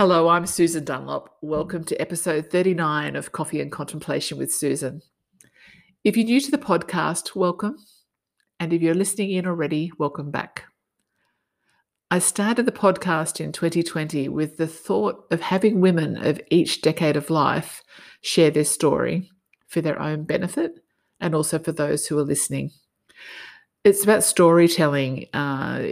Hello, I'm Susan Dunlop. Welcome to episode 39 of Coffee and Contemplation with Susan. If you're new to the podcast, welcome. And if you're listening in already, welcome back. I started the podcast in 2020 with the thought of having women of each decade of life share their story for their own benefit and also for those who are listening it's about storytelling. Uh,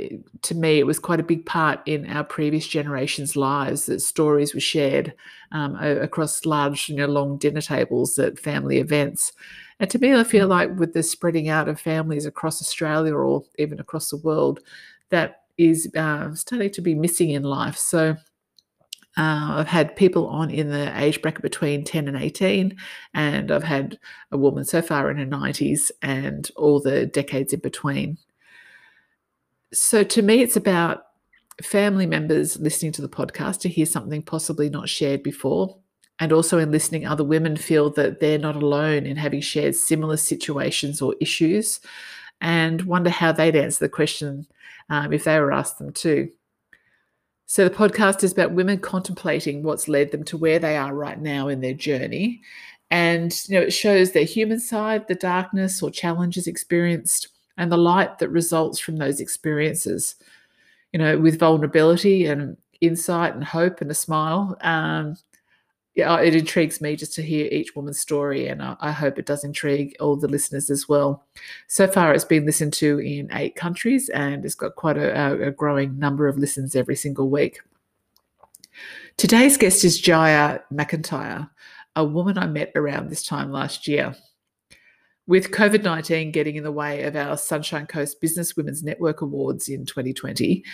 to me, it was quite a big part in our previous generations' lives that stories were shared um, across large, you know, long dinner tables at family events. And to me, I feel like with the spreading out of families across Australia or even across the world, that is uh, starting to be missing in life. So uh, I've had people on in the age bracket between 10 and 18, and I've had a woman so far in her 90s and all the decades in between. So to me, it's about family members listening to the podcast to hear something possibly not shared before. And also in listening, other women feel that they're not alone in having shared similar situations or issues and wonder how they'd answer the question um, if they were asked them too. So the podcast is about women contemplating what's led them to where they are right now in their journey. And you know, it shows their human side, the darkness or challenges experienced, and the light that results from those experiences. You know, with vulnerability and insight and hope and a smile. Um, yeah, it intrigues me just to hear each woman's story, and I, I, hope it does intrigue all the listeners as well. So far, it's been listened to in eight countries, and it's got quite a, a growing number of listens every single week. Today's guest is Jaya McIntyre, a woman I met around this time last year. With COVID 19 getting in the way of our Sunshine Coast Business Women's Network Awards in 2020,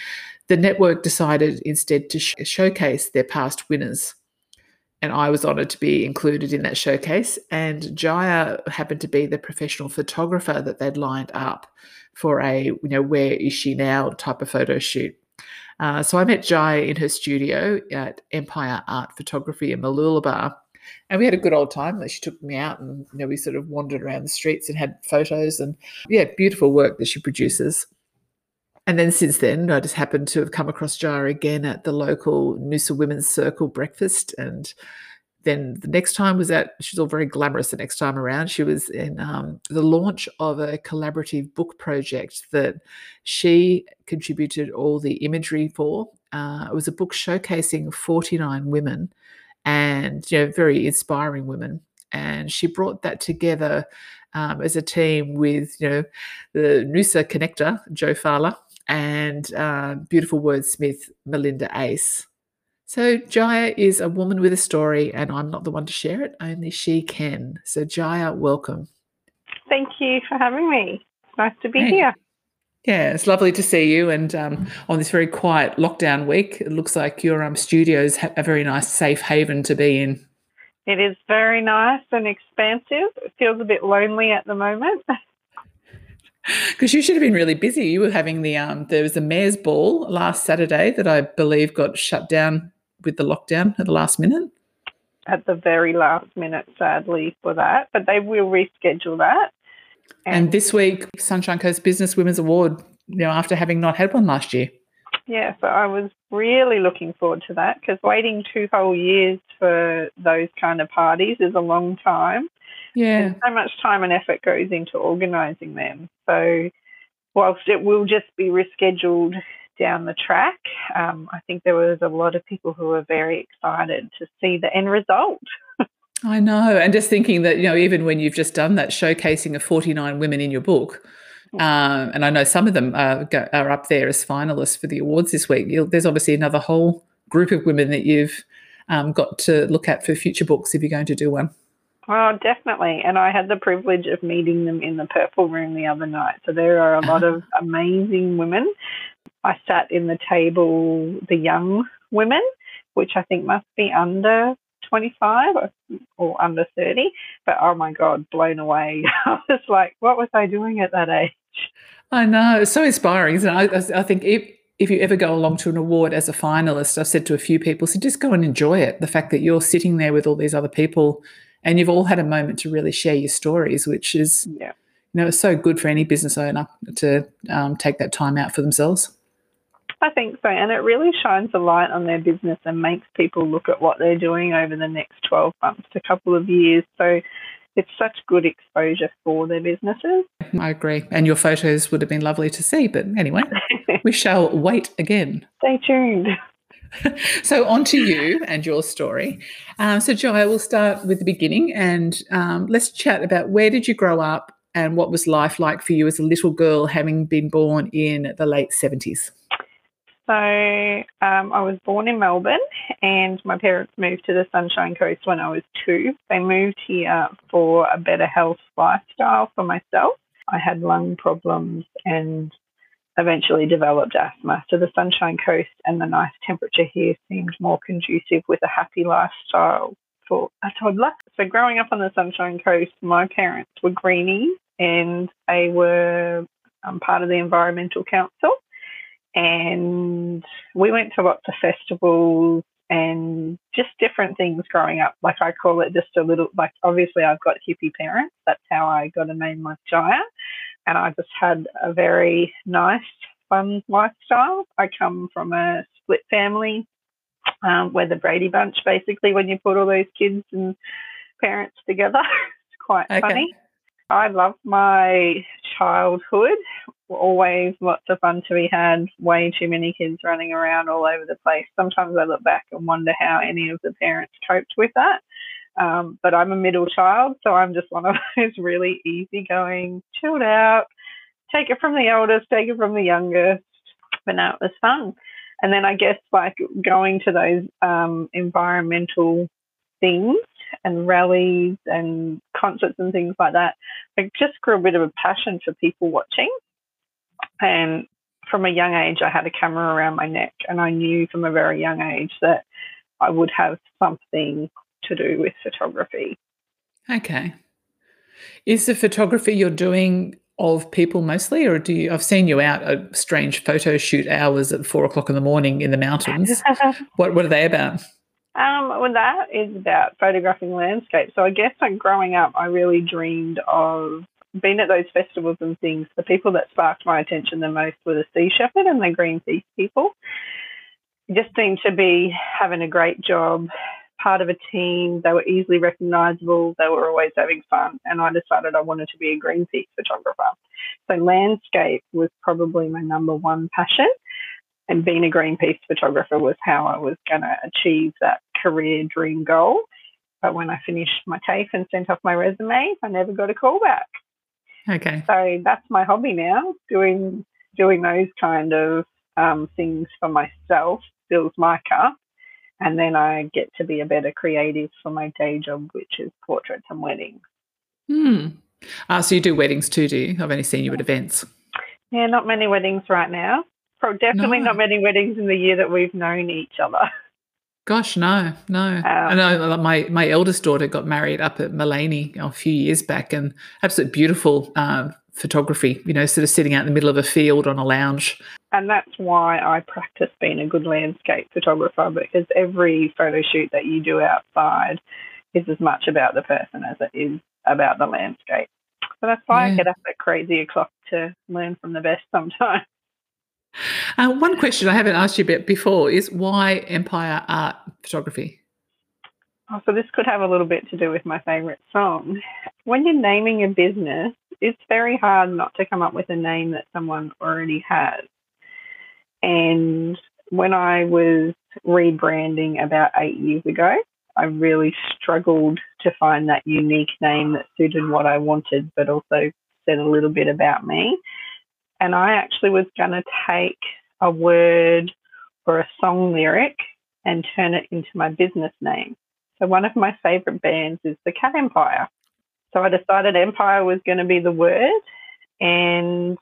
the network decided instead to sh- showcase their past winners and I was honoured to be included in that showcase. And Jaya happened to be the professional photographer that they'd lined up for a, you know, where is she now type of photo shoot. Uh, so I met Jaya in her studio at Empire Art Photography in Mooloolaba. And we had a good old time. She took me out and you know, we sort of wandered around the streets and had photos and yeah, beautiful work that she produces. And then since then, I just happened to have come across Jaya again at the local Noosa Women's Circle breakfast. And then the next time was at, she's all very glamorous the next time around. She was in um, the launch of a collaborative book project that she contributed all the imagery for. Uh, it was a book showcasing 49 women and, you know, very inspiring women. And she brought that together um, as a team with, you know, the Noosa connector, Jo Fowler, and uh, beautiful wordsmith Melinda Ace. So Jaya is a woman with a story, and I'm not the one to share it, only she can. So Jaya, welcome. Thank you for having me. Nice to be hey. here. Yeah, it's lovely to see you. And um, on this very quiet lockdown week, it looks like your um, studios have a very nice, safe haven to be in. It is very nice and expansive. It feels a bit lonely at the moment. Because you should have been really busy. You were having the um, there was a mayor's ball last Saturday that I believe got shut down with the lockdown at the last minute. At the very last minute, sadly, for that, but they will reschedule that. And, and this week, Sunshine Coast Business Women's Award. You know, after having not had one last year. Yeah, so I was really looking forward to that because waiting two whole years for those kind of parties is a long time. Yeah. And so much time and effort goes into organising them. So, whilst it will just be rescheduled down the track, um, I think there was a lot of people who were very excited to see the end result. I know. And just thinking that, you know, even when you've just done that showcasing of 49 women in your book, um, and I know some of them are, are up there as finalists for the awards this week. You'll, there's obviously another whole group of women that you've um, got to look at for future books if you're going to do one. Oh, definitely. And I had the privilege of meeting them in the Purple Room the other night. So there are a lot of amazing women. I sat in the table, the young women, which I think must be under 25 or, or under 30. But oh my God, blown away. I was like, what was I doing at that age? I know. It's so inspiring, isn't it? I, I think if, if you ever go along to an award as a finalist, I've said to a few people, so just go and enjoy it. The fact that you're sitting there with all these other people and you've all had a moment to really share your stories, which is, yeah. you know, so good for any business owner to um, take that time out for themselves. I think so. And it really shines a light on their business and makes people look at what they're doing over the next 12 months to a couple of years. So it's such good exposure for their businesses. I agree. And your photos would have been lovely to see. But anyway, we shall wait again. Stay tuned. so on to you and your story. Um, so Joy, we'll start with the beginning and um, let's chat about where did you grow up and what was life like for you as a little girl having been born in the late 70s? So um, I was born in Melbourne, and my parents moved to the Sunshine Coast when I was two. They moved here for a better health lifestyle for myself. I had lung problems and eventually developed asthma. So the Sunshine Coast and the nice temperature here seemed more conducive with a happy lifestyle for a toddler. So growing up on the Sunshine Coast, my parents were greenies and they were um, part of the Environmental Council. And we went to lots of festivals and just different things growing up. Like I call it just a little, like obviously I've got hippie parents. That's how I got a name like Jaya. And I just had a very nice, fun lifestyle. I come from a split family um, where the Brady Bunch, basically, when you put all those kids and parents together, it's quite okay. funny. I love my childhood. Always lots of fun to be had. Way too many kids running around all over the place. Sometimes I look back and wonder how any of the parents coped with that. Um, but I'm a middle child, so I'm just one of those really easygoing, chilled out, take it from the eldest, take it from the youngest. But no, it was fun. And then I guess like going to those um, environmental things and rallies and concerts and things like that, I just grew a bit of a passion for people watching. And from a young age, I had a camera around my neck, and I knew from a very young age that I would have something to do with photography. Okay. Is the photography you're doing of people mostly, or do you? I've seen you out at strange photo shoot hours at four o'clock in the morning in the mountains. what What are they about? Um, well, that is about photographing landscapes. So I guess like growing up, I really dreamed of being at those festivals and things. The people that sparked my attention the most were the Sea Shepherd and the Greenpeace people. just seemed to be having a great job, part of a team. They were easily recognisable. They were always having fun, and I decided I wanted to be a Greenpeace photographer. So landscape was probably my number one passion and being a Greenpeace photographer was how I was going to achieve that career dream goal. But when I finished my TAFE and sent off my resume, I never got a call back. Okay. So that's my hobby now, doing doing those kind of um, things for myself fills my cup, and then I get to be a better creative for my day job, which is portraits and weddings. Hmm. Uh, so you do weddings too, do you? I've only seen you at events. Yeah, not many weddings right now definitely no. not many weddings in the year that we've known each other. Gosh, no, no. Um, I know my my eldest daughter got married up at Maleny a few years back, and absolute beautiful uh, photography. You know, sort of sitting out in the middle of a field on a lounge. And that's why I practice being a good landscape photographer because every photo shoot that you do outside is as much about the person as it is about the landscape. So that's why yeah. I get up at crazy o'clock to learn from the best sometimes. Uh, one question I haven't asked you about before is why Empire Art Photography? Oh, so this could have a little bit to do with my favourite song. When you're naming a business, it's very hard not to come up with a name that someone already has. And when I was rebranding about eight years ago, I really struggled to find that unique name that suited what I wanted, but also said a little bit about me and I actually was going to take a word or a song lyric and turn it into my business name. So one of my favorite bands is the Cat Empire. So I decided Empire was going to be the word and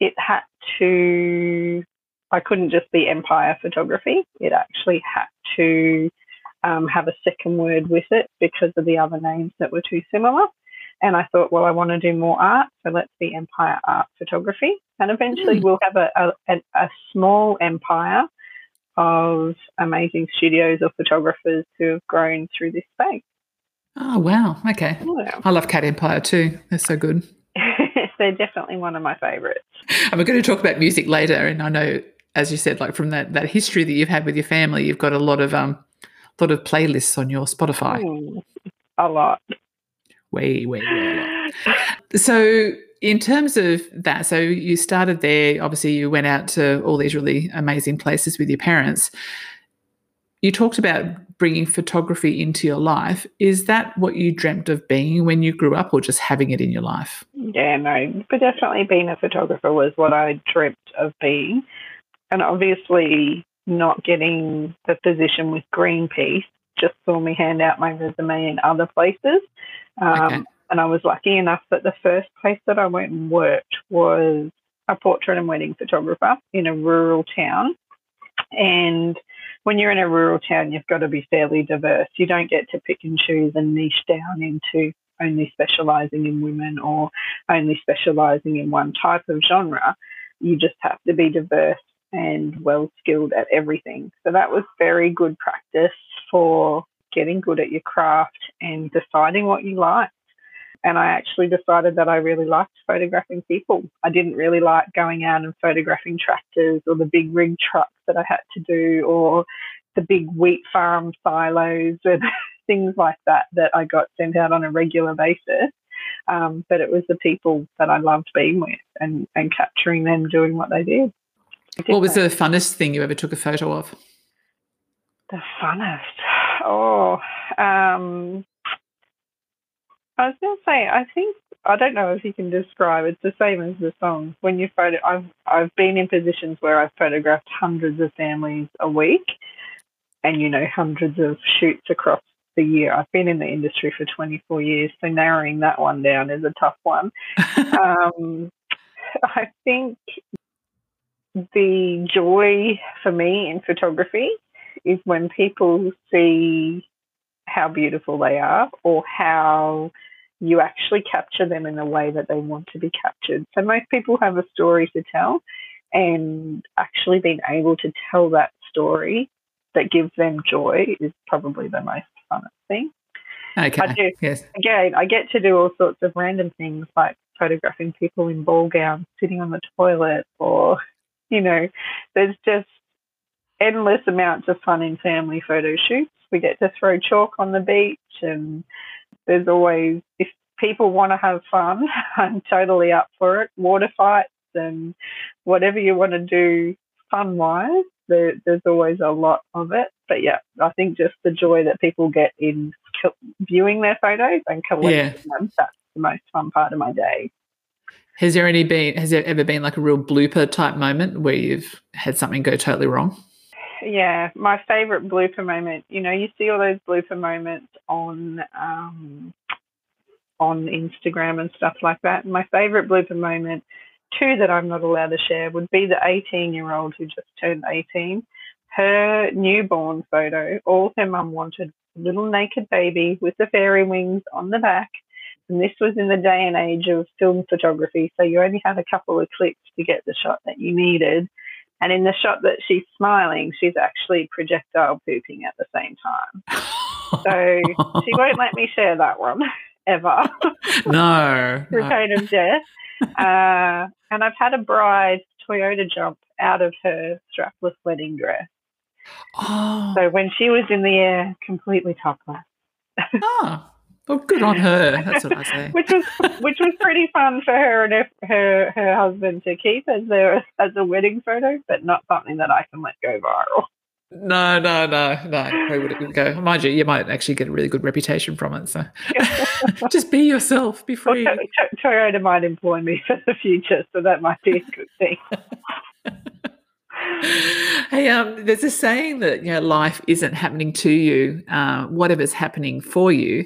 it had to, I couldn't just be Empire Photography. It actually had to um, have a second word with it because of the other names that were too similar. And I thought, well, I want to do more art, so let's be Empire Art Photography. And eventually mm. we'll have a, a, a small empire of amazing studios or photographers who have grown through this space. Oh, wow. Okay. Yeah. I love Cat Empire too. They're so good. They're definitely one of my favourites. And we're going to talk about music later. And I know as you said, like from that that history that you've had with your family, you've got a lot of um, lot of playlists on your Spotify. Mm, a lot. Way, way, way a lot. So, in terms of that, so you started there. Obviously, you went out to all these really amazing places with your parents. You talked about bringing photography into your life. Is that what you dreamt of being when you grew up, or just having it in your life? Yeah, no, but definitely being a photographer was what I dreamt of being. And obviously, not getting the position with Greenpeace just saw me hand out my resume in other places. Um, okay. And I was lucky enough that the first place that I went and worked was a portrait and wedding photographer in a rural town. And when you're in a rural town, you've got to be fairly diverse. You don't get to pick and choose and niche down into only specializing in women or only specializing in one type of genre. You just have to be diverse and well skilled at everything. So that was very good practice for getting good at your craft and deciding what you liked. And I actually decided that I really liked photographing people. I didn't really like going out and photographing tractors or the big rig trucks that I had to do or the big wheat farm silos and things like that that I got sent out on a regular basis. Um, but it was the people that I loved being with and, and capturing them doing what they did. What was the funnest thing you ever took a photo of? The funnest. Oh, um, I was going to say, I think I don't know if you can describe. It's the same as the song. When you photo, I've I've been in positions where I've photographed hundreds of families a week, and you know hundreds of shoots across the year. I've been in the industry for 24 years, so narrowing that one down is a tough one. um, I think the joy for me in photography is when people see how beautiful they are or how you actually capture them in the way that they want to be captured. So most people have a story to tell and actually being able to tell that story that gives them joy is probably the most fun thing. Okay. I do, yes. Again, I get to do all sorts of random things like photographing people in ball gowns sitting on the toilet or, you know, there's just endless amounts of fun in family photo shoots. We get to throw chalk on the beach, and there's always, if people want to have fun, I'm totally up for it. Water fights and whatever you want to do fun wise, there, there's always a lot of it. But yeah, I think just the joy that people get in viewing their photos and collecting yeah. them, that's the most fun part of my day. Has there any been has there ever been like a real blooper type moment where you've had something go totally wrong? yeah, my favorite blooper moment. You know, you see all those blooper moments on um, on Instagram and stuff like that. My favorite blooper moment, two that I'm not allowed to share, would be the 18 year old who just turned 18. Her newborn photo, all her mum wanted little naked baby with the fairy wings on the back. And this was in the day and age of film photography, so you only had a couple of clicks to get the shot that you needed. And in the shot that she's smiling, she's actually projectile pooping at the same time. so she won't let me share that one ever. No. Through pain of death. Uh, and I've had a bride Toyota jump out of her strapless wedding dress. Oh. So when she was in the air, completely topless. oh. Well, good on her. That's what I say. which was which was pretty fun for her and her her, her husband to keep as a as a wedding photo, but not something that I can let go viral. No, no, no, no. Who would it go? Mind you, you might actually get a really good reputation from it. So just be yourself. Be free. Well, Toyota might employ me for the future, so that might be a good thing. hey, um, there's a saying that you know life isn't happening to you, uh, whatever's happening for you.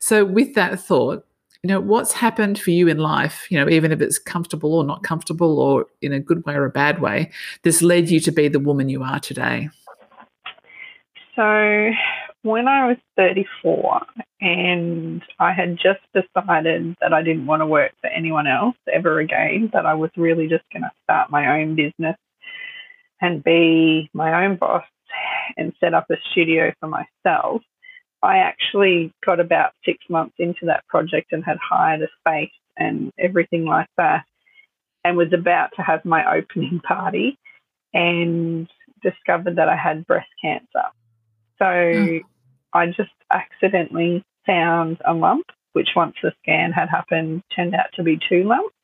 So, with that thought, you know what's happened for you in life. You know, even if it's comfortable or not comfortable, or in a good way or a bad way, this led you to be the woman you are today. So, when I was 34 and I had just decided that I didn't want to work for anyone else ever again, that I was really just going to start my own business and be my own boss and set up a studio for myself, I actually got about six months into that project and had hired a space and everything like that, and was about to have my opening party. and discovered that I had breast cancer. So mm. I just accidentally found a lump, which once the scan had happened turned out to be two lumps.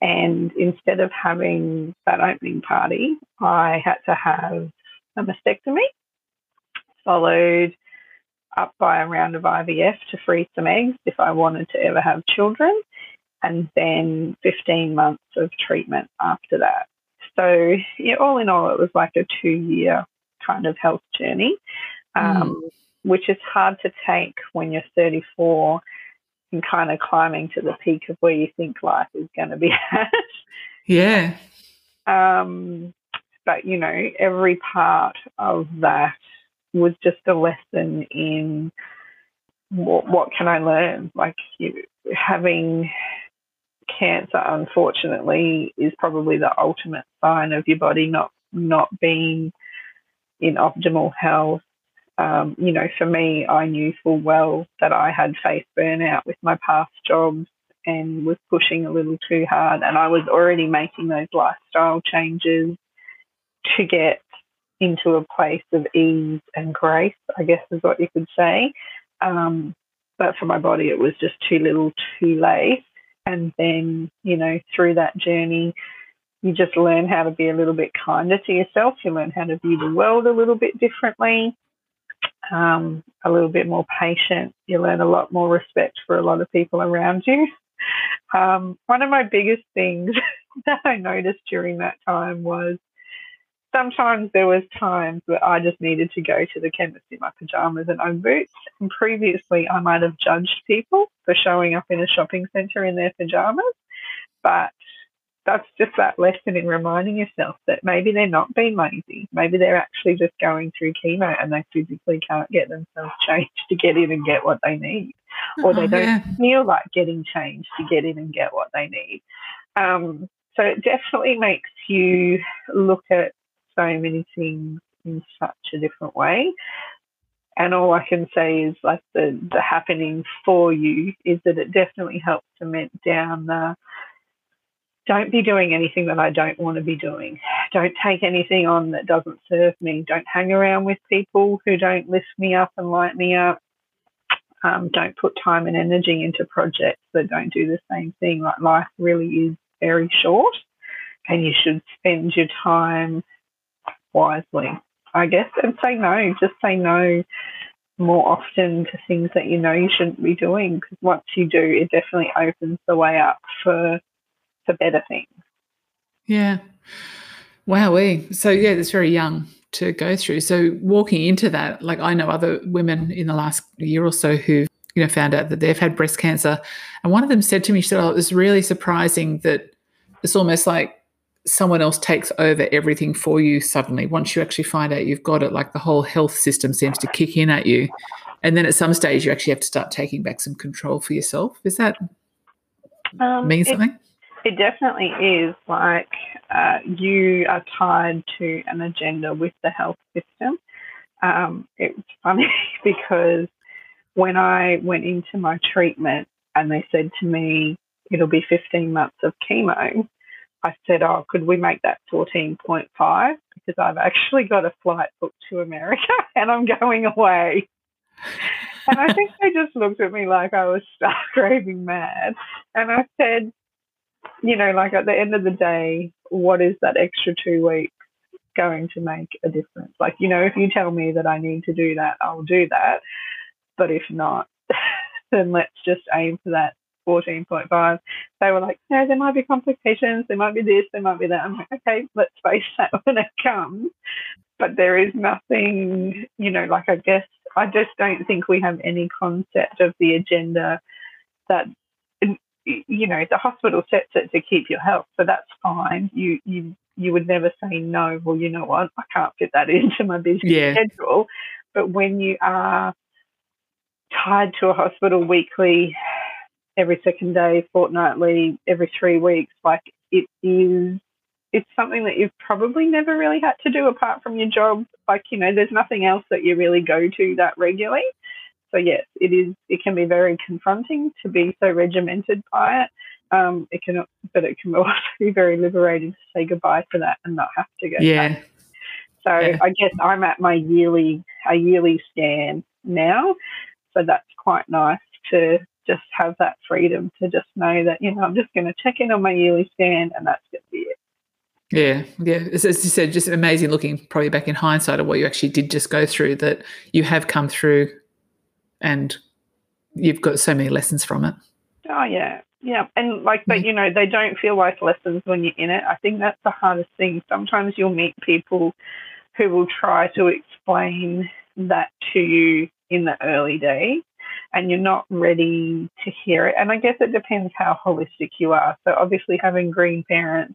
And instead of having that opening party, I had to have a mastectomy, followed up by a round of IVF to freeze some eggs if I wanted to ever have children, and then 15 months of treatment after that. So, yeah, all in all, it was like a two year kind of health journey, um, mm. which is hard to take when you're 34 and kind of climbing to the peak of where you think life is going to be at. Yeah. Um, but, you know, every part of that was just a lesson in what, what can I learn? Like you, having cancer, unfortunately, is probably the ultimate sign of your body not not being in optimal health. Um, you know, for me, I knew full well that I had faced burnout with my past jobs and was pushing a little too hard, and I was already making those lifestyle changes to get into a place of ease and grace, I guess is what you could say. Um, but for my body, it was just too little, too late. And then, you know, through that journey, you just learn how to be a little bit kinder to yourself. You learn how to view the world a little bit differently, um, a little bit more patient. You learn a lot more respect for a lot of people around you. Um, one of my biggest things that I noticed during that time was sometimes there was times where I just needed to go to the chemist in my pajamas and Ugg boots. And previously, I might have judged people for showing up in a shopping centre in their pajamas, but that's just that lesson in reminding yourself that maybe they're not being lazy. Maybe they're actually just going through chemo and they physically can't get themselves changed to get in and get what they need, or they oh, don't yeah. feel like getting changed to get in and get what they need. Um, so it definitely makes you look at so many things in such a different way. And all I can say is like the, the happening for you is that it definitely helps cement down the don't be doing anything that I don't want to be doing. Don't take anything on that doesn't serve me. Don't hang around with people who don't lift me up and light me up. Um, don't put time and energy into projects that don't do the same thing. Like life really is very short, and you should spend your time wisely, I guess, and say no. Just say no more often to things that you know you shouldn't be doing because once you do, it definitely opens the way up for for better things. Yeah. Wow. So yeah, it's very young to go through. So walking into that, like I know other women in the last year or so who you know found out that they've had breast cancer, and one of them said to me, she said, "Oh, it was really surprising that it's almost like someone else takes over everything for you suddenly once you actually find out you've got it like the whole health system seems to kick in at you and then at some stage you actually have to start taking back some control for yourself is that um, mean something it, definitely is like uh, you are tied to an agenda with the health system um, it's funny because when i went into my treatment and they said to me it'll be 15 months of chemo I said, oh, could we make that 14.5? Because I've actually got a flight booked to America and I'm going away. and I think they just looked at me like I was stark raving mad. And I said, you know, like at the end of the day, what is that extra two weeks going to make a difference? Like, you know, if you tell me that I need to do that, I'll do that. But if not, then let's just aim for that 14.5, they were like, no, there might be complications, there might be this, there might be that. I'm like, okay, let's face that when it comes. But there is nothing, you know, like I guess I just don't think we have any concept of the agenda that you know the hospital sets it to keep your health, so that's fine. You you you would never say no. Well, you know what, I can't fit that into my busy yeah. schedule. But when you are tied to a hospital weekly every second day, fortnightly, every three weeks. Like it is, it's something that you've probably never really had to do apart from your job. Like, you know, there's nothing else that you really go to that regularly. So yes, it is, it can be very confronting to be so regimented by it. Um, it can, but it can also be very liberating to say goodbye to that and not have to go. Yeah. Back. So Yeah. I guess I'm at my yearly a yearly scan now, so that's quite nice to just have that freedom to just know that you know I'm just going to check in on my yearly scan and that's going to be it. Yeah, yeah. As, as you said, just amazing looking probably back in hindsight of what you actually did just go through that you have come through and you've got so many lessons from it. Oh yeah, yeah, and like, but you know, they don't feel like lessons when you're in it. I think that's the hardest thing. Sometimes you'll meet people who will try to explain that to you in the early days, and you're not ready to hear it. And I guess it depends how holistic you are. So obviously, having green parents.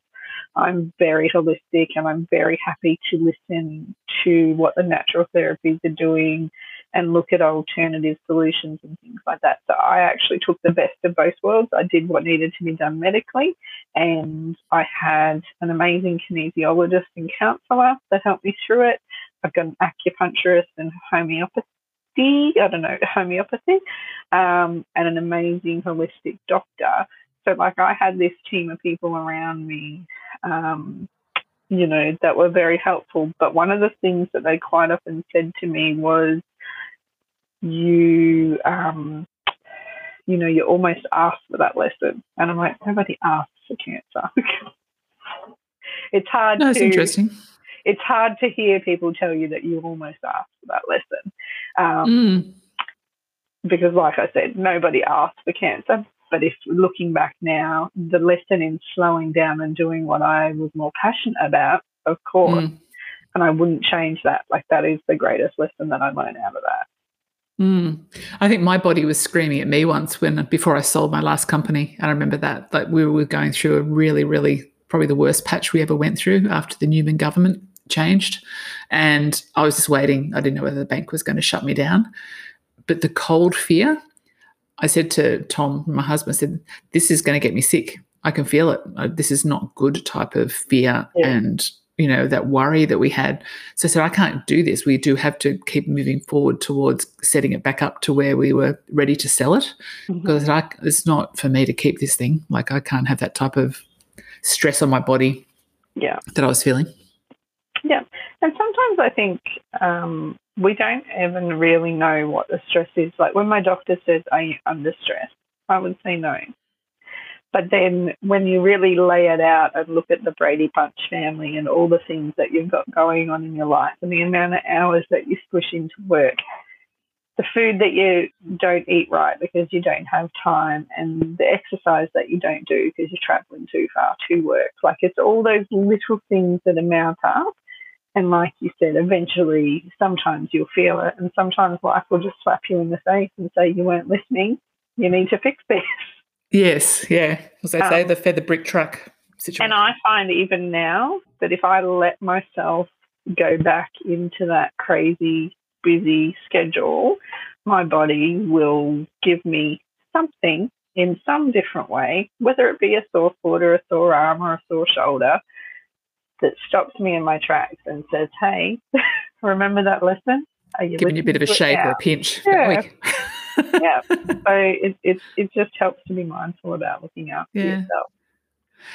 I'm very holistic and I'm very happy to listen to what the natural therapies are doing and look at alternative solutions and things like that. So I actually took the best of both worlds. I did what needed to be done medically, and I had an amazing kinesiologist and counsellor that helped me through it. I've got an acupuncturist and homeopathy. I don't know homeopathy, um, and an amazing holistic doctor. So like I had this team of people around me. Um, you know, that were very helpful. But one of the things that they quite often said to me was, you um, you know, you almost asked for that lesson. And I'm like, nobody asks for cancer. it's hard No, it's to interesting. it's hard to hear people tell you that you almost asked for that lesson. Um, Mm. because like I said, nobody asked for cancer. But if looking back now, the lesson in slowing down and doing what I was more passionate about, of course, Mm. and I wouldn't change that. Like that is the greatest lesson that I learned out of that. Mm. I think my body was screaming at me once when before I sold my last company, and I remember that like we were going through a really, really probably the worst patch we ever went through after the Newman government changed, and I was just waiting. I didn't know whether the bank was going to shut me down, but the cold fear. I said to Tom, my husband, I said, "This is going to get me sick. I can feel it. This is not good type of fear Yeah. and." You know, that worry that we had. So I said, I can't do this. We do have to keep moving forward towards setting it back up to where we were ready to sell it. Because I, it's not for me to keep this thing. Like, I can't have that type of stress on my body Yeah. that I was feeling. Yeah. And sometimes I think um, we don't even really know what the stress is. Like when my doctor says, i am under stress? I would say no. But then when you really lay it out and look at the Brady Bunch family and all the things that you've got going on in your life and the amount of hours that you squish into work, the food that you don't eat right because you don't have time, and the exercise that you don't do because you're traveling too far to work. Like it's all those little things that amount up. And like you said, eventually, sometimes you'll feel it, and sometimes life will just slap you in the face and say, You weren't listening. You need to fix this. Yes, yeah. As they say, Um, the feather brick truck situation. And I find even now that if I let myself go back into that crazy, busy schedule, my body will give me something in some different way, whether it be a sore foot or a sore arm or a sore shoulder, that stops me in my tracks and says, Hey, remember that lesson? Are you Giving you a bit of a shake or a pinch. Yeah. yeah. So it, it, it just helps to be mindful about looking after Yeah. yourself.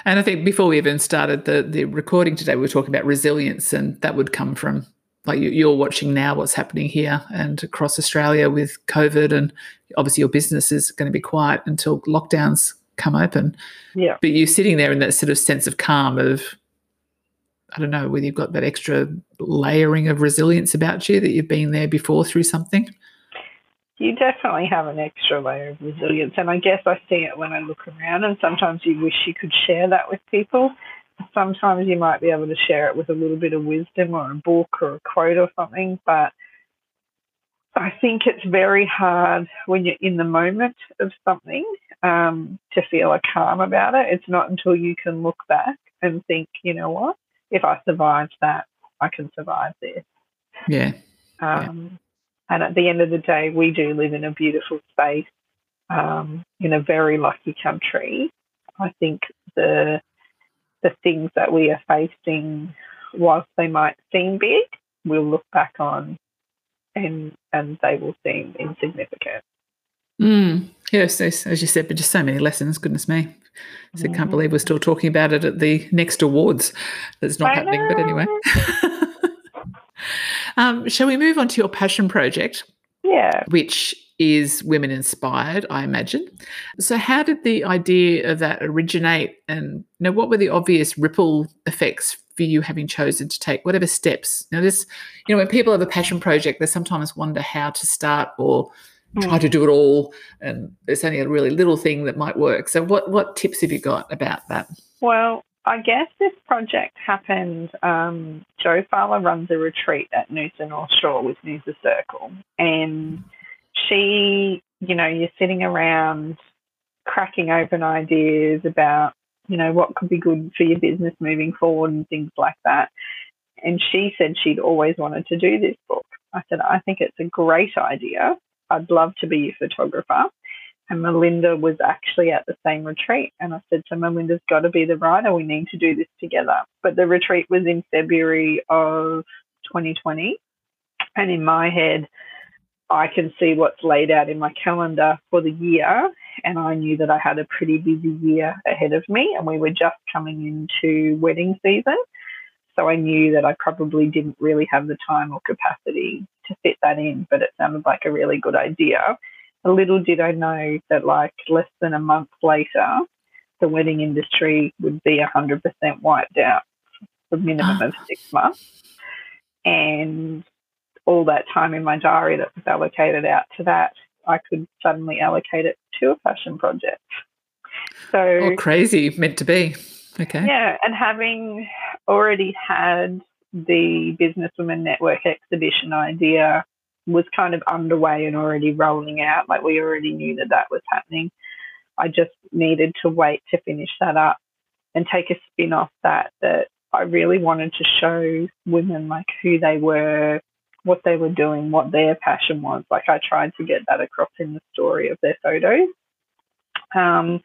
And I think before we even started the the recording today, we were talking about resilience, and that would come from like you, you're watching now what's happening here and across Australia with COVID, and obviously your business is going to be quiet until lockdowns come open. Yeah. But you're sitting there in that sort of sense of calm of I don't know whether you've got that extra layering of resilience about you that you've been there before through something. You definitely have an extra layer of resilience. And I guess I see it when I look around, and sometimes you wish you could share that with people. Sometimes you might be able to share it with a little bit of wisdom or a book or a quote or something. But I think it's very hard when you're in the moment of something um, to feel a calm about it. It's not until you can look back and think, you know what, if I survived that, I can survive this. Yeah. Um, And at the end of the day, we do live in a beautiful space, um, in a very lucky country. I think the the things that we are facing, whilst they might seem big, we'll look back on, and and they will seem insignificant. Mm. Yes, yes, as you said, but just so many lessons. Goodness me. So mm-hmm. can't believe we're still talking about it at the next awards. That's not I happening, know. but anyway. um, shall we move on to your passion project? Yeah. Which is women inspired, I imagine. So, how did the idea of that originate, and you know, what were the obvious ripple effects for you having chosen to take whatever steps? Now, this, you know, when people have a passion project, they sometimes wonder how to start or try to do it all, and it's only a really little thing that might work. So, what what tips have you got about that? Well, I guess this project happened. Um, Jo Fahler runs a retreat at Noosa North Shore with Noosa Circle, and she, you know, you're sitting around cracking open ideas about, you know, what could be good for your business moving forward and things like that. And she said she'd always wanted to do this book. I said, I think it's a great idea. I'd love to be your photographer. And Melinda was actually at the same retreat. And I said, So Melinda's got to be the writer. We need to do this together. But the retreat was in February of 2020. And in my head, I can see what's laid out in my calendar for the year. And I knew that I had a pretty busy year ahead of me. And we were just coming into wedding season. So I knew that I probably didn't really have the time or capacity to fit that in, but it sounded like a really good idea. A little did I know that, like, less than a month later, the wedding industry would be 100% wiped out for a minimum of six months. And all that time in my diary that was allocated out to that, I could suddenly allocate it to a fashion project. So oh, crazy, meant to be. Okay. Yeah, and having already had the Businesswomen Network exhibition idea was kind of underway and already rolling out. Like we already knew that that was happening. I just needed to wait to finish that up and take a spin off that. That I really wanted to show women like who they were, what they were doing, what their passion was. Like I tried to get that across in the story of their photos. Um,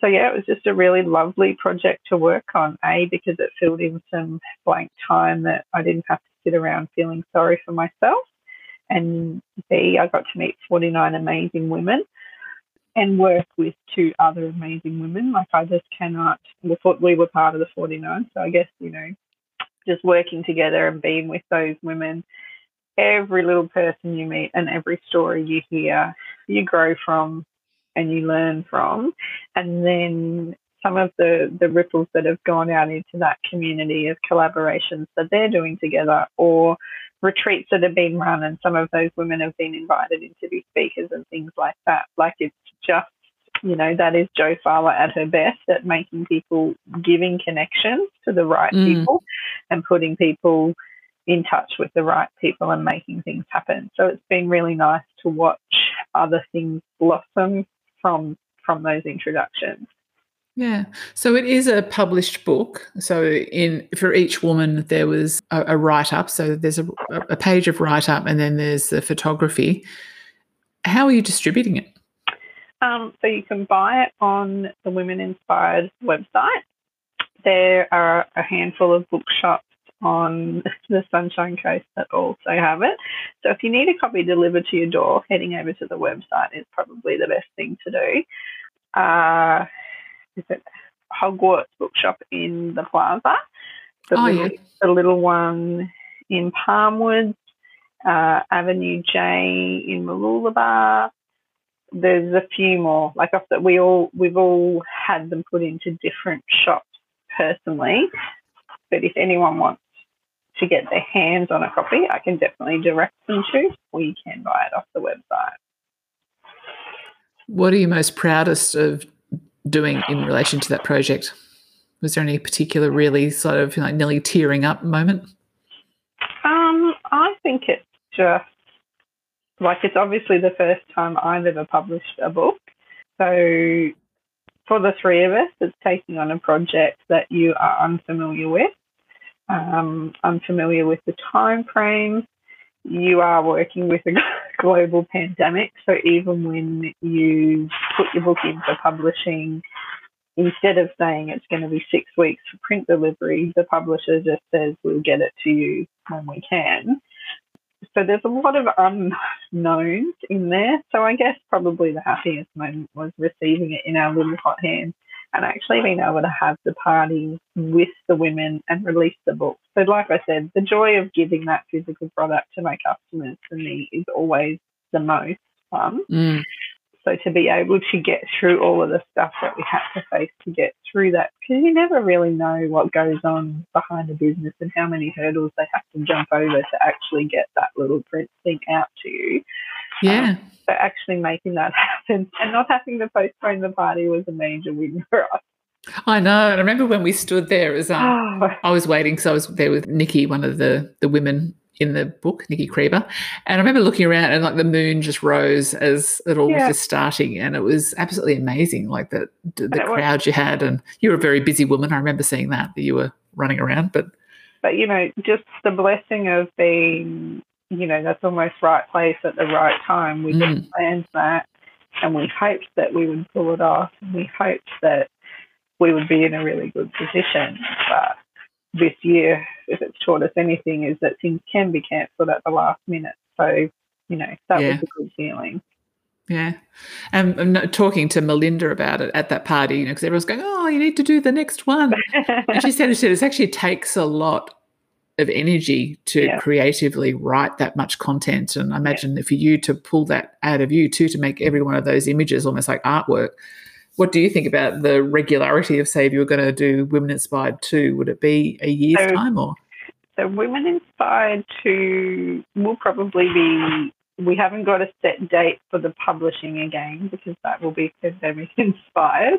so yeah, it was just a really lovely project to work on. A because it filled in some blank time that I didn't have to sit around feeling sorry for myself, and B I got to meet 49 amazing women and work with two other amazing women. Like I just cannot. We were part of the 49, so I guess you know, just working together and being with those women every little person you meet and every story you hear, you grow from and you learn from. And then some of the, the ripples that have gone out into that community of collaborations that they're doing together or retreats that have been run and some of those women have been invited in to be speakers and things like that. Like it's just, you know, that is Jo Fahler at her best at making people giving connections to the right mm. people and putting people in touch with the right people and making things happen. So it's been really nice to watch other things blossom from from those introductions. Yeah. So it is a published book. So in for each woman there was a, a write up. So there's a, a page of write up and then there's the photography. How are you distributing it? Um, so you can buy it on the Women Inspired website. There are a handful of bookshops on the Sunshine Coast that also have it. So if you need a copy delivered to your door, heading over to the website is probably the best thing to do. Uh, is it Hogwarts Bookshop in the Plaza? The, oh, little, yeah. the little one in Palmwoods, uh, Avenue J in Mooloolaba. There's a few more. Like I said, we all we've all had them put into different shops personally. But if anyone wants to get their hands on a copy, I can definitely direct them to, or you can buy it off the website. What are you most proudest of doing in relation to that project? Was there any particular really sort of like nearly tearing up moment? Um, I think it's just like it's obviously the first time I've ever published a book. So for the three of us, it's taking on a project that you are unfamiliar with um, unfamiliar with the time frame. You are working with a global pandemic, so even when you put your book in for publishing, instead of saying it's going to be six weeks for print delivery, the publisher just says we'll get it to you when we can. So there's a lot of unknowns in there. So I guess probably the happiest moment was receiving it in our little hot hands and actually being able to have the party with the women and release the book. So, like I said, the joy of giving that physical product to my customers for me is always the most fun. Mm. So to be able to get through all of the stuff that we had to face to get through that, because you never really know what goes on behind a business and how many hurdles they have to jump over to actually get that little print thing out to you. Yeah. Um, so actually making that happen and not having to postpone the party was a major win for us. I know. And I remember when we stood there, was um, I was waiting, so I was there with Nikki, one of the the women in the book, Nikki Krieber. And I remember looking around and like the moon just rose as it all yeah. was just starting. And it was absolutely amazing, like the, the crowd you had. And you were a very busy woman. I remember seeing that, that you were running around. But, but you know, just the blessing of being, you know, that's almost right place at the right time. We mm. just planned that and we hoped that we would pull it off. And we hoped that we would be in a really good position. But this year, if it's taught us anything, is that things can be cancelled at the last minute. So, you know, that yeah. was a good feeling. Yeah. And I'm talking to Melinda about it at that party, you know, because everyone's going, oh, you need to do the next one. and she said, it actually takes a lot of energy to yeah. creatively write that much content. And I imagine yeah. for you to pull that out of you too, to make every one of those images almost like artwork, what do you think about the regularity of, say, if you were going to do Women Inspired 2? Would it be a year's so, time or? So, Women Inspired 2 will probably be, we haven't got a set date for the publishing again because that will be pandemic inspired.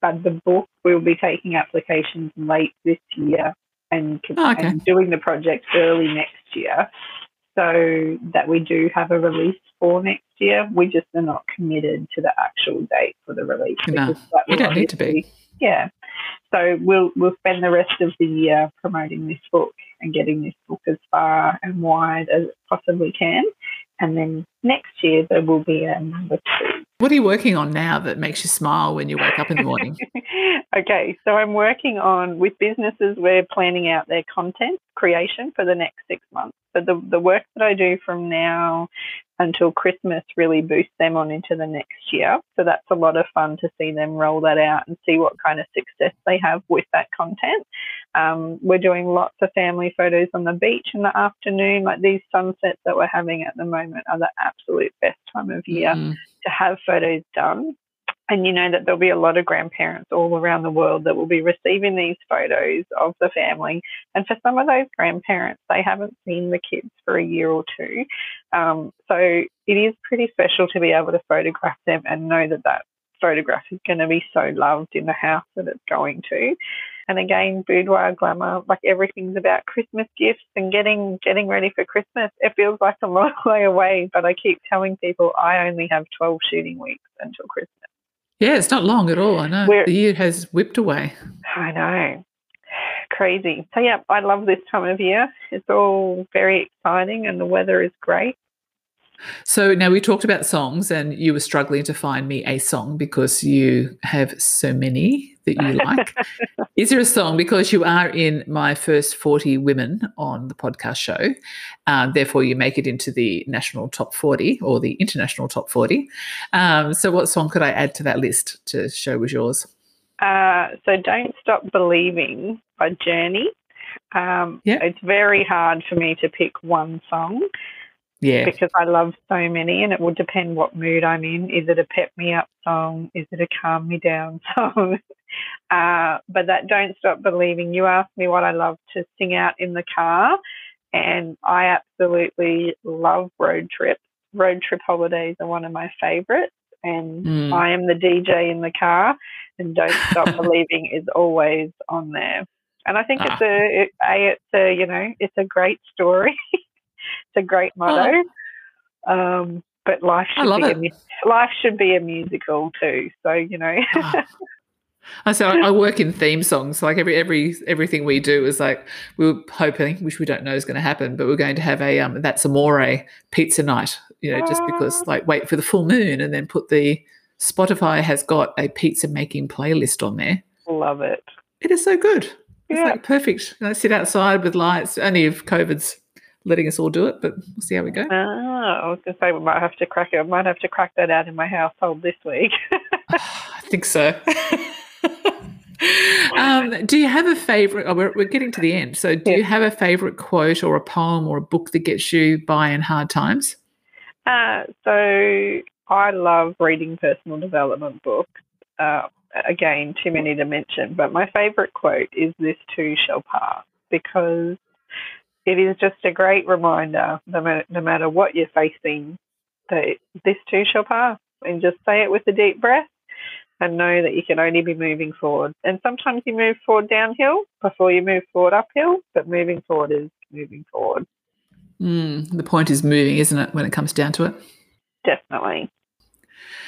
But the book will be taking applications late this year and, oh, okay. and doing the project early next year so that we do have a release for next year. We just are not committed to the actual date for the release. No, you don't need to be. Yeah. So we'll we'll spend the rest of the year promoting this book and getting this book as far and wide as it possibly can. And then next year there will be a number two. What are you working on now that makes you smile when you wake up in the morning? okay, so I'm working on with businesses, we're planning out their content creation for the next six months. So the, the work that I do from now until Christmas really boosts them on into the next year. So that's a lot of fun to see them roll that out and see what kind of success they have with that content. Um, we're doing lots of family photos on the beach in the afternoon. Like these sunsets that we're having at the moment are the absolute best time of year mm. To have photos done. And you know that there'll be a lot of grandparents all around the world that will be receiving these photos of the family. And for some of those grandparents, they haven't seen the kids for a year or two. Um, so it is pretty special to be able to photograph them and know that that photograph is going to be so loved in the house that it's going to. And again, boudoir glamour, like everything's about Christmas gifts and getting getting ready for Christmas. It feels like a long way away, but I keep telling people I only have 12 shooting weeks until Christmas. Yeah, it's not long at all. I know. We're, the year has whipped away. I know. Crazy. So, yeah, I love this time of year. It's all very exciting and the weather is great. So now we talked about songs, and you were struggling to find me a song because you have so many that you like. Is there a song because you are in my first 40 women on the podcast show? Um, therefore, you make it into the national top 40 or the international top 40. Um, so, what song could I add to that list to show was yours? Uh, so, Don't Stop Believing by Journey. Um, yeah. It's very hard for me to pick one song. Yeah. Because I love so many and it will depend what mood I'm in. Is it a pep me up song? Is it a calm me down song? uh, but that Don't Stop Believing, you asked me what I love to sing out in the car. And I absolutely love road trips. Road trip holidays are one of my favorites. And mm. I am the DJ in the car. And Don't Stop Believing is always on there. And I think ah. it's a, a, it's a, you know, it's a great story. It's a great motto. Oh. Um, but life should be a, life should be a musical too. So you know. oh. I so I work in theme songs. Like every every everything we do is like we are hoping, which we don't know is going to happen, but we're going to have a um that's amore pizza night. You know, just because ah. like wait for the full moon and then put the Spotify has got a pizza making playlist on there. Love it. It is so good. It's yeah. like perfect. You know, sit outside with lights. Only if COVID's letting us all do it, but we'll see how we go. Oh, I was going to say we might have to crack it. I might have to crack that out in my household this week. I think so. um, do you have a favorite? Oh, we're, we're getting to the end. So, do yeah. you have a favorite quote or a poem or a book that gets you by in hard times? Uh, so, I love reading personal development books. Uh, again, too many to mention, but my favorite quote is This too shall pass because it is just a great reminder, no matter, no matter what you're facing, that this too shall pass. And just say it with a deep breath and know that you can only be moving forward. And sometimes you move forward downhill before you move forward uphill, but moving forward is moving forward. Mm, the point is moving, isn't it, when it comes down to it? Definitely.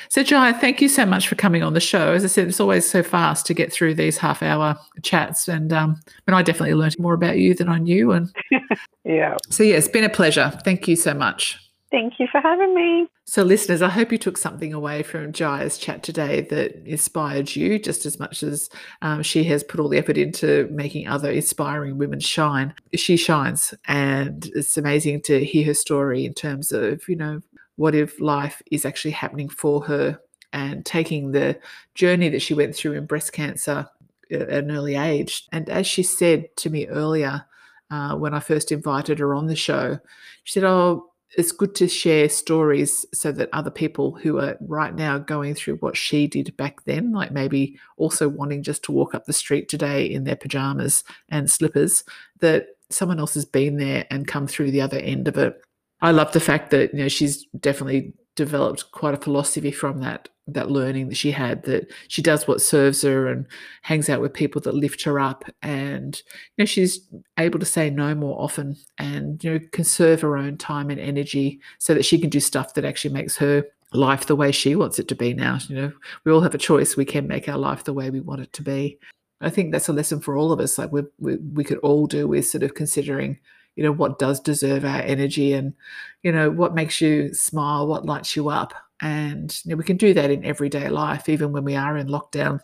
So, Jaya, thank you so much for coming on the show. As I said, it's always so fast to get through these half hour chats. And um, but I definitely learned more about you than I knew. And yeah. So, yeah, it's been a pleasure. Thank you so much. Thank you for having me. So, listeners, I hope you took something away from Jaya's chat today that inspired you just as much as um, she has put all the effort into making other inspiring women shine. She shines, and it's amazing to hear her story in terms of, you know, what if life is actually happening for her and taking the journey that she went through in breast cancer at an early age. And as she said to me earlier, uh, when I first invited her on the show, she said, Oh, it's good to share stories so that other people who are right now going through what she did back then, like maybe also wanting just to walk up the street today in their pajamas and slippers, that someone else has been there and come through the other end of it. I love the fact that you know she's definitely developed quite a philosophy from that that learning that she had that she does what serves her and hangs out with people that lift her up. And you know she's able to say no more often and you know conserve her own time and energy so that she can do stuff that actually makes her life the way she wants it to be now. You know we all have a choice. We can make our life the way we want it to be. I think that's a lesson for all of us. Like we we, we could all do with sort of considering you know what does deserve our energy and you know what makes you smile what lights you up. And you know, we can do that in everyday life even when we are in lockdown.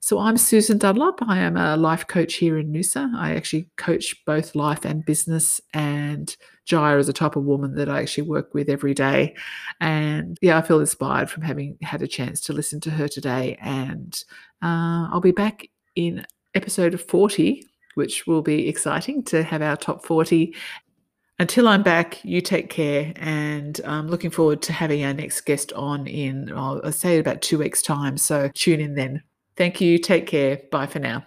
So i'm susan dunlop. I am a life coach here in noosa. I actually coach both life and business and jaya is a type of woman that i actually work with every day. And yeah i feel inspired from having had a chance to listen to her today. And uh, i'll be back in episode 40 which will be exciting to have our top 40. Until I'm back, you take care, and I'm looking forward to having our next guest on in, oh, I'll say, about two weeks' time. So tune in then. Thank you. Take care. Bye for now.